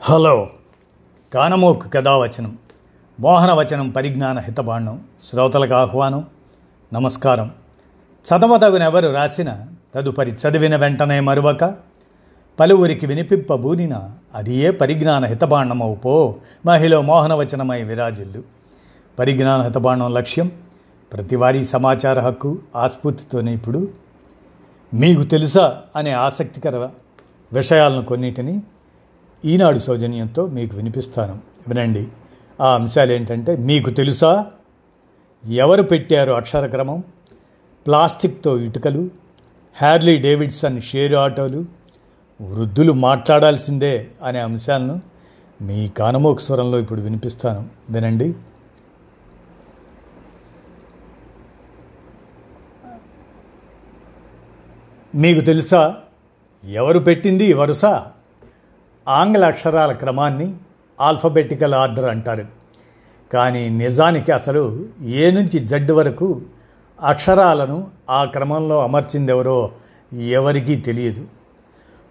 Hello. కానమోకు కథావచనం మోహనవచనం పరిజ్ఞాన హితబాండం శ్రోతలకు ఆహ్వానం నమస్కారం. చదవదగునెవరు రాసిన తదుపరి చదివిన వెంటనే మరువక పలువురికి వినిపింపబూనిన అది ఏ పరిజ్ఞాన హితబాండమవు పో మహిళ మోహనవచనమై విరాజిల్లు. పరిజ్ఞాన హితబాండం లక్ష్యం ప్రతివారీ సమాచార హక్కు ఆస్ఫూర్తితోనే ఇప్పుడు. మీకు తెలుసా అనే ఆసక్తికర విషయాలను కొన్నిటిని ఈనాడు సౌజన్యంతో మీకు వినిపిస్తాను. వినండి. ఆ అంశాలు ఏంటంటే మీకు తెలుసా? ఎవరు పెట్టారు అక్షరక్రమం ప్లాస్టిక్తో ఇటుకలు? హ్యార్లీ డేవిడ్సన్ షేర్ ఆటోలు? వృద్ధులు మాట్లాడాల్సిందే అనే అంశాలను మీ కానమోక స్వరంలో ఇప్పుడు వినిపిస్తాను. వినండి. మీకు తెలుసా? ఎవరు పెట్టింది వరుస? ఆంగ్ల అక్షరాల క్రమాన్ని ఆల్ఫబెటికల్ ఆర్డర్ అంటారు. కానీ నిజానికి అసలు ఏ నుంచి జడ్ వరకు అక్షరాలను ఆ క్రమంలో అమర్చిందెవరో ఎవరికీ తెలియదు.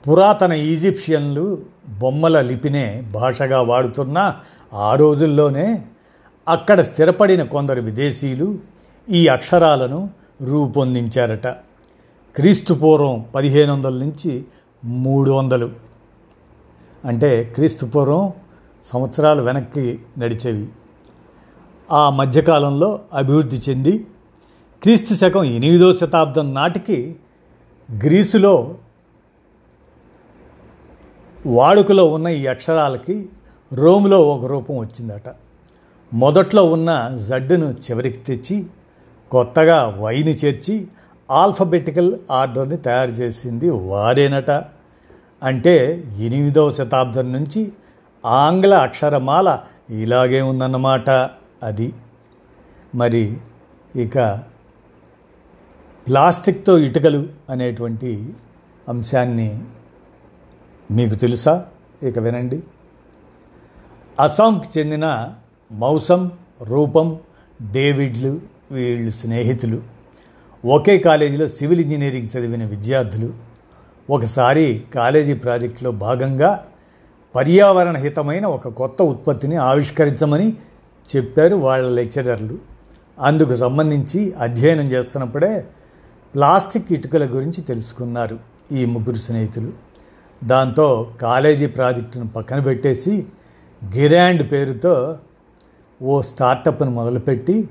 పురాతన ఈజిప్షియన్లు బొమ్మల లిపినే భాషగా వాడుతున్న ఆ రోజుల్లోనే అక్కడ స్థిరపడిన కొందరు విదేశీయులు ఈ అక్షరాలను రూపొందించారట. క్రీస్తు పూర్వం పదిహేను వందల నుంచి మూడు వందలు. అంటే క్రీస్తు పూర్వం సంవత్సరాలు వెనక్కి నడిచేవి. ఆ మధ్యకాలంలో అభివృద్ధి చెంది క్రీస్తు శకం ఎనిమిదో శతాబ్దం నాటికి గ్రీసులో వాడుకలో ఉన్న ఈ అక్షరాలకి రోమ్లో ఒక రూపం వచ్చిందట. మొదట్లో ఉన్న జడ్డును చివరికి తెచ్చి కొత్తగా వైని చేర్చి ఆల్ఫబెటికల్ ఆర్డర్ని తయారు చేసింది వారేనట. అంటే ఎనిమిదవ శతాబ్దం నుంచి ఆంగ్ల అక్షరమాల ఇలాగే ఉందన్నమాట అది. మరి ఇక ప్లాస్టిక్తో ఇటుకలు అనేటువంటి అంశాన్ని మీకు తెలుసా? ఇక వినండి. అస్సాంకి చెందిన మౌసం రూపం డేవిడ్లు వీళ్ళు స్నేహితులు. ఒకే కాలేజీలో సివిల్ ఇంజనీరింగ్ చదివిన విద్యార్థులు. ఒకసారి కాలేజీ ప్రాజెక్టులో భాగంగా పర్యావరణ హితమైన ఒక కొత్త ఉత్పత్తిని ఆవిష్కరించమని చెప్పారు వాళ్ళ లెక్చరర్లు. అందుకు సంబంధించి అధ్యయనం చేస్తున్నప్పుడే ప్లాస్టిక్ ఇటుకల గురించి తెలుసుకున్నారు ఈ ముగ్గురు స్నేహితులు. దాంతో కాలేజీ ప్రాజెక్టును పక్కన పెట్టేసి గిరాండ్ పేరుతో ఓ స్టార్టప్ను మొదలుపెట్టి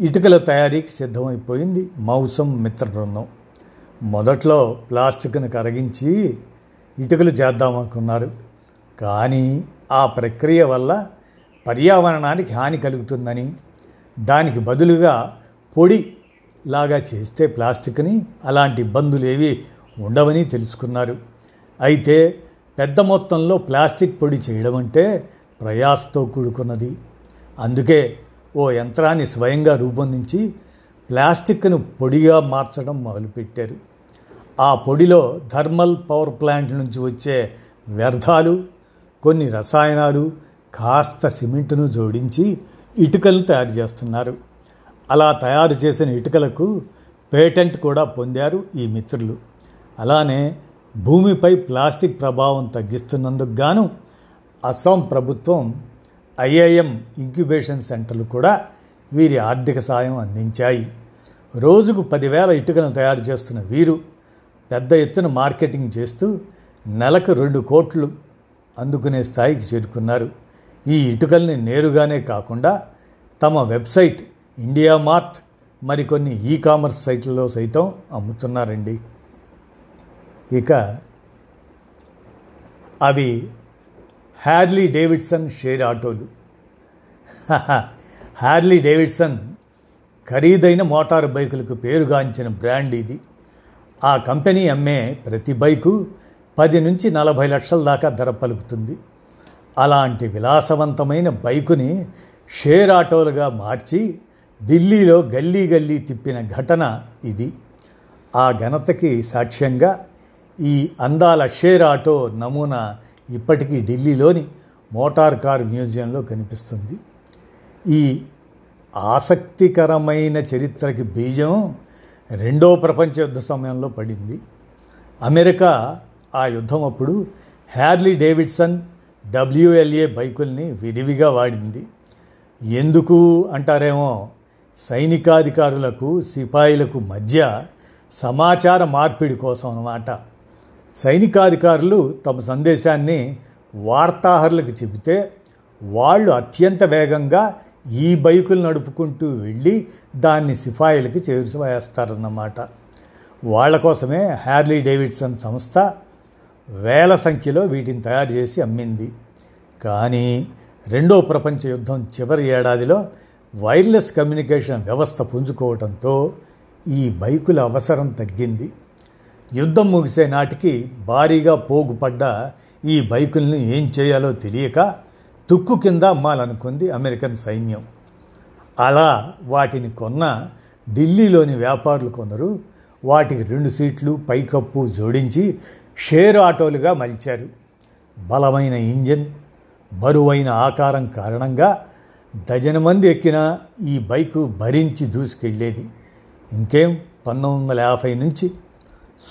ఇటుకల తయారీకి సిద్ధమైపోయింది మౌసం మిత్ర బృందం. మొదట్లో ప్లాస్టిక్ను కరిగించి ఇటుకలు చేద్దామనుకున్నారు కానీ ఆ ప్రక్రియ వల్ల పర్యావరణానికి హాని కలుగుతుందని దానికి బదులుగా పొడి లాగా చేస్తే ప్లాస్టిక్ని అలాంటి ఇబ్బందులు ఏవి ఉండవని తెలుసుకున్నారు. అయితే పెద్ద మొత్తంలో ప్లాస్టిక్ పొడి చేయడం అంటే ప్రయాసతో కూడుకున్నది. అందుకే ఓ యంత్రాన్ని స్వయంగా రూపొందించి ప్లాస్టిక్ను పొడిగా మార్చడం మొదలుపెట్టారు. ఆ పొడిలో థర్మల్ పవర్ ప్లాంట్ నుంచి వచ్చే వ్యర్థాలు కొన్ని రసాయనాలు కాస్త సిమెంటును జోడించి ఇటుకలు తయారు చేస్తున్నారు. అలా తయారు చేసిన ఇటుకలకు పేటెంట్ కూడా పొందారు ఈ మిత్రులు. అలానే భూమిపై ప్లాస్టిక్ ప్రభావం తగ్గిస్తున్నందుకు గాను అస్సాం ప్రభుత్వం ఐఐఎం ఇంక్యుబేషన్ సెంటర్లు కూడా వీరి ఆర్థిక సాయం అందించాయి. రోజుకు పదివేల ఇటుకలను తయారు చేస్తున్న వీరు పెద్ద ఎత్తున మార్కెటింగ్ చేస్తూ నెలకు రెండు కోట్లు అందుకునే స్థాయికి చేరుకున్నారు. ఈ ఇటుకల్ని నేరుగానే కాకుండా తమ వెబ్సైట్ ఇండియా మార్ట్ మరికొన్ని ఈ కామర్స్ సైట్లలో సైతం అమ్ముతున్నారండి. ఇక అవి హ్యార్లీ డేవిడ్సన్ షేర్ ఆటోలు. హ్యార్లీ డేవిడ్సన్ ఖరీదైన మోటారు బైకులకు పేరుగాంచిన బ్రాండ్ ఇది. ఆ కంపెనీ అమ్మే ప్రతి బైకు పది నుంచి నలభై లక్షల దాకా ధర పలుకుతుంది. అలాంటి విలాసవంతమైన బైకుని షేర్ ఆటోలుగా మార్చి ఢిల్లీలో గల్లీ గల్లీ తిప్పిన ఘటన ఇది. ఆ ఘనతకి సాక్ష్యంగా ఈ అందాల షేర్ ఆటో నమూనా ఇప్పటికీ ఢిల్లీలోని మోటార్ కార్ మ్యూజియంలో కనిపిస్తుంది. ఈ ఆసక్తికరమైన చరిత్రకి బీజం రెండో ప్రపంచ యుద్ధ సమయంలో పడింది. అమెరికా ఆ యుద్ధం అప్పుడు హ్యార్లీ డేవిడ్సన్ డబ్ల్యూఎల్ఏ బైకుల్ని విరివిగా వాడింది. ఎందుకు అంటారేమో సైనికాధికారులకు సిపాయిలకు మధ్య సమాచార మార్పిడి కోసం అన్నమాట. సైనికాధికారులు తమ సందేశాన్ని వార్తాహరులకు చెబితే వాళ్ళు అత్యంత వేగంగా ఈ బైకులు నడుపుకుంటూ వెళ్ళి దాన్ని సిపాయిలకి చేరువేస్తారన్నమాట వాళ్ళ కోసమే హ్యార్లీ డేవిడ్సన్ సంస్థ వేల సంఖ్యలో వీటిని తయారు చేసి అమ్మింది. కానీ రెండో ప్రపంచ యుద్ధం చివరి ఏడాదిలో వైర్లెస్ కమ్యూనికేషన్ వ్యవస్థ పుంజుకోవడంతో ఈ బైకుల అవసరం తగ్గింది. యుద్ధం ముగిసే నాటికి భారీగా పోగుపడ్డ ఈ బైకులను ఏం చేయాలో తెలియక తుక్కు కింద అమ్మాలనుకుంది అమెరికన్ సైన్యం. అలా వాటిని కొన్న ఢిల్లీలోని వ్యాపారులు కొందరు వాటికి రెండు సీట్లు పైకప్పు జోడించి షేర్ ఆటోలుగా మలిచారు. బలమైన ఇంజిన్ బరువైన ఆకారం కారణంగా డజన్ మంది ఎక్కిన ఈ బైకు భరించి దూసుకెళ్ళేది. ఇంకేం? పంతొమ్మిది వందల యాభై నుంచి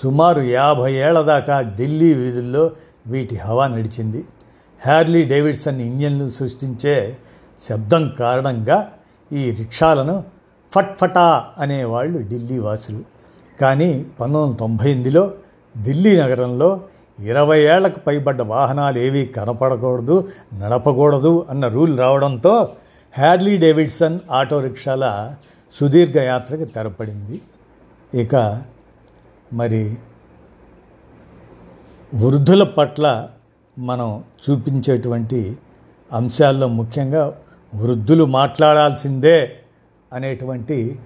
సుమారు యాభై ఏళ్ళ దాకా ఢిల్లీ వీధుల్లో వీటి హవా నడిచింది. హ్యార్లీ డేవిడ్సన్ ఇంజన్లు సృష్టించే శబ్దం కారణంగా ఈ రిక్షాలను ఫట్ఫటా అనేవాళ్ళు ఢిల్లీ వాసులు కానీ పంతొమ్మిది వందల తొంభై ఎనిమిదిలో ఢిల్లీ నగరంలో ఇరవై ఏళ్ళకు పైబడ్డ వాహనాలు ఏవీ కనపడకూడదు నడపకూడదు అన్న రూల్ రావడంతో హ్యార్లీ డేవిడ్సన్ ఆటో రిక్షాల సుదీర్ఘ యాత్రకు తెరపడింది. ఇక మరి వృద్ధుల పట్ల మనం చూపించేటువంటి అంశాల్లో ముఖ్యంగా వృద్ధులు మాట్లాడాల్సిందే అనేటువంటి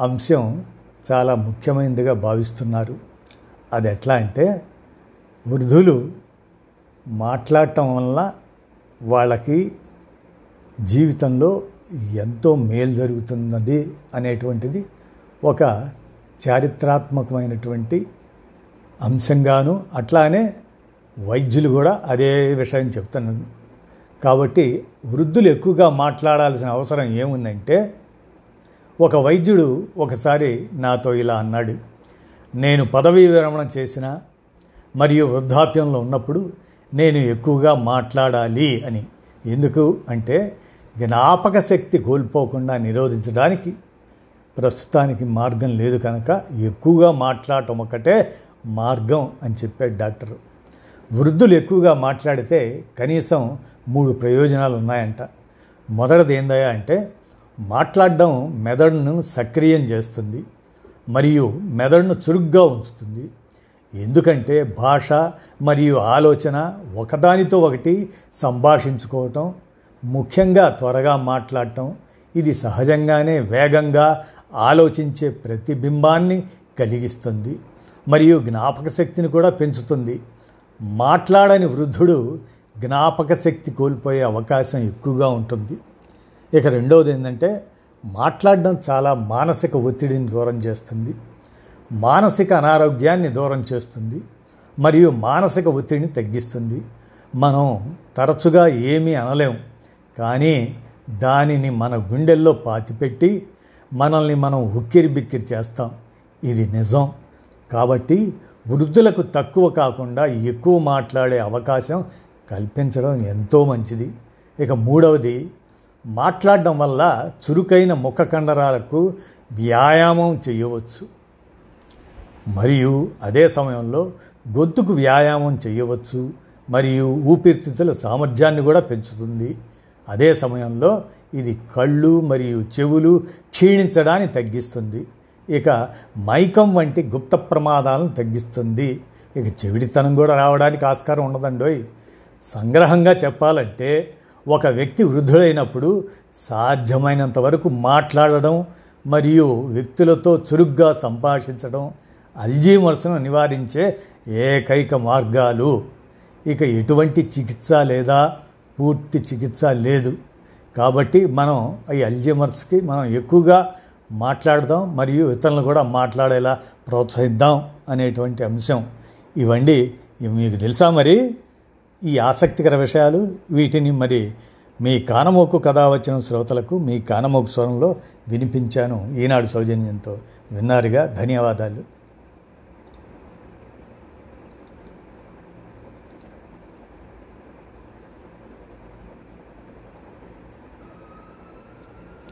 అంశం చాలా ముఖ్యమైనదిగా భావిస్తున్నారు. అది ఎట్లా అంటే వృద్ధులు మాట్లాడటం వల్ల వాళ్ళకి జీవితంలో ఎంతో మేలు జరుగుతున్నది అనేటువంటిది ఒక చారిత్రాత్మకమైనటువంటి అంశంగాను అట్లానే వైద్యులు కూడా అదే విషయం చెప్తున్నాను కాబట్టి వృద్ధులు ఎక్కువగా మాట్లాడాల్సిన అవసరం ఏముందంటే ఒక వైద్యుడు ఒకసారి నాతో ఇలా అన్నాడు నేను పదవీ విరమణ చేసిన మరియు వృద్ధాప్యంలో ఉన్నప్పుడు నేను ఎక్కువగా మాట్లాడాలి అని. ఎందుకు అంటే జ్ఞాపక శక్తి కోల్పోకుండా నిరోధించడానికి ప్రస్తుతానికి మార్గం లేదు కనుక ఎక్కువగా మాట్లాడటం ఒకటే మార్గం అని చెప్పాడు డాక్టర్. వృద్ధులు ఎక్కువగా మాట్లాడితే కనీసం మూడు ప్రయోజనాలు ఉన్నాయంట మొదటిది ఏందయ్యా అంటే మాట్లాడడం మెదడును సక్రియం చేస్తుంది మరియు మెదడును చురుగ్గా ఉంచుతుంది. ఎందుకంటే భాష మరియు ఆలోచన ఒకదానితో ఒకటి సంభాషించుకోవటం ముఖ్యంగా త్వరగా మాట్లాడటం ఇది సహజంగానే వేగంగా ఆలోచించే ప్రతిబింబాన్ని కలిగిస్తుంది మరియు జ్ఞాపక శక్తిని కూడా పెంచుతుంది. మాట్లాడని వృద్ధుడు జ్ఞాపక శక్తి కోల్పోయే అవకాశం ఎక్కువగా ఉంటుంది. ఇక రెండవది ఏంటంటే మాట్లాడడం చాలా మానసిక ఒత్తిడిని దూరం చేస్తుంది. మానసిక అనారోగ్యాన్ని దూరం చేస్తుంది. మరియు మానసిక ఒత్తిడిని తగ్గిస్తుంది. మనం తరచుగా ఏమీ అనలేం. కానీ దానిని మన గుండెల్లో పాతిపెట్టి మనల్ని మనం ఉక్కిరి బిక్కిరి చేస్తాం. ఇది నిజం. కాబట్టి వృద్ధులకు తక్కువ కాకుండా ఎక్కువ మాట్లాడే అవకాశం కల్పించడం ఎంతో మంచిది. ఇక మూడవది మాట్లాడడం వల్ల చురుకైన ముఖ కండరాలకు వ్యాయామం చేయవచ్చు. మరియు అదే సమయంలో గొంతుకు వ్యాయామం చేయవచ్చు. మరియు ఊపిరితిత్తుల సామర్థ్యాన్ని కూడా పెంచుతుంది. అదే సమయంలో ఇది కళ్ళు మరియు చెవులు క్షీణించడాన్ని తగ్గిస్తుంది. ఇక మైకం వంటి గుప్త ప్రమాదాలను తగ్గిస్తుంది. ఇక చెవిడితనం కూడా రావడానికి ఆస్కారం ఉండదండోయ్. సంగ్రహంగా చెప్పాలంటే ఒక వ్యక్తి వృద్ధుడైనప్పుడు సాధ్యమైనంత వరకు మాట్లాడడం మరియు వ్యక్తులతో చురుగ్గా సంభాషించడం అల్జీమర్స్ను నివారించే ఏకైక మార్గాలు. ఇక ఎటువంటి చికిత్స లేదా పూర్తి చికిత్స లేదు. కాబట్టి మనం ఈ అల్జీమర్స్కి మనం ఎక్కువగా మాట్లాడదాం మరియు ఇతరులను కూడా మాట్లాడేలా ప్రోత్సహిద్దాం అనేటువంటి అంశం ఇవండి మీకు తెలుసా మరి? ఈ ఆసక్తికర విషయాలు వీటిని మరి మీ కానమోకు కథ వచ్చిన శ్రోతలకు మీ కానమోకు స్వరంలో వినిపించాను. ఈనాడు సౌజన్యంతో విన్నారుగా. ధన్యవాదాలు.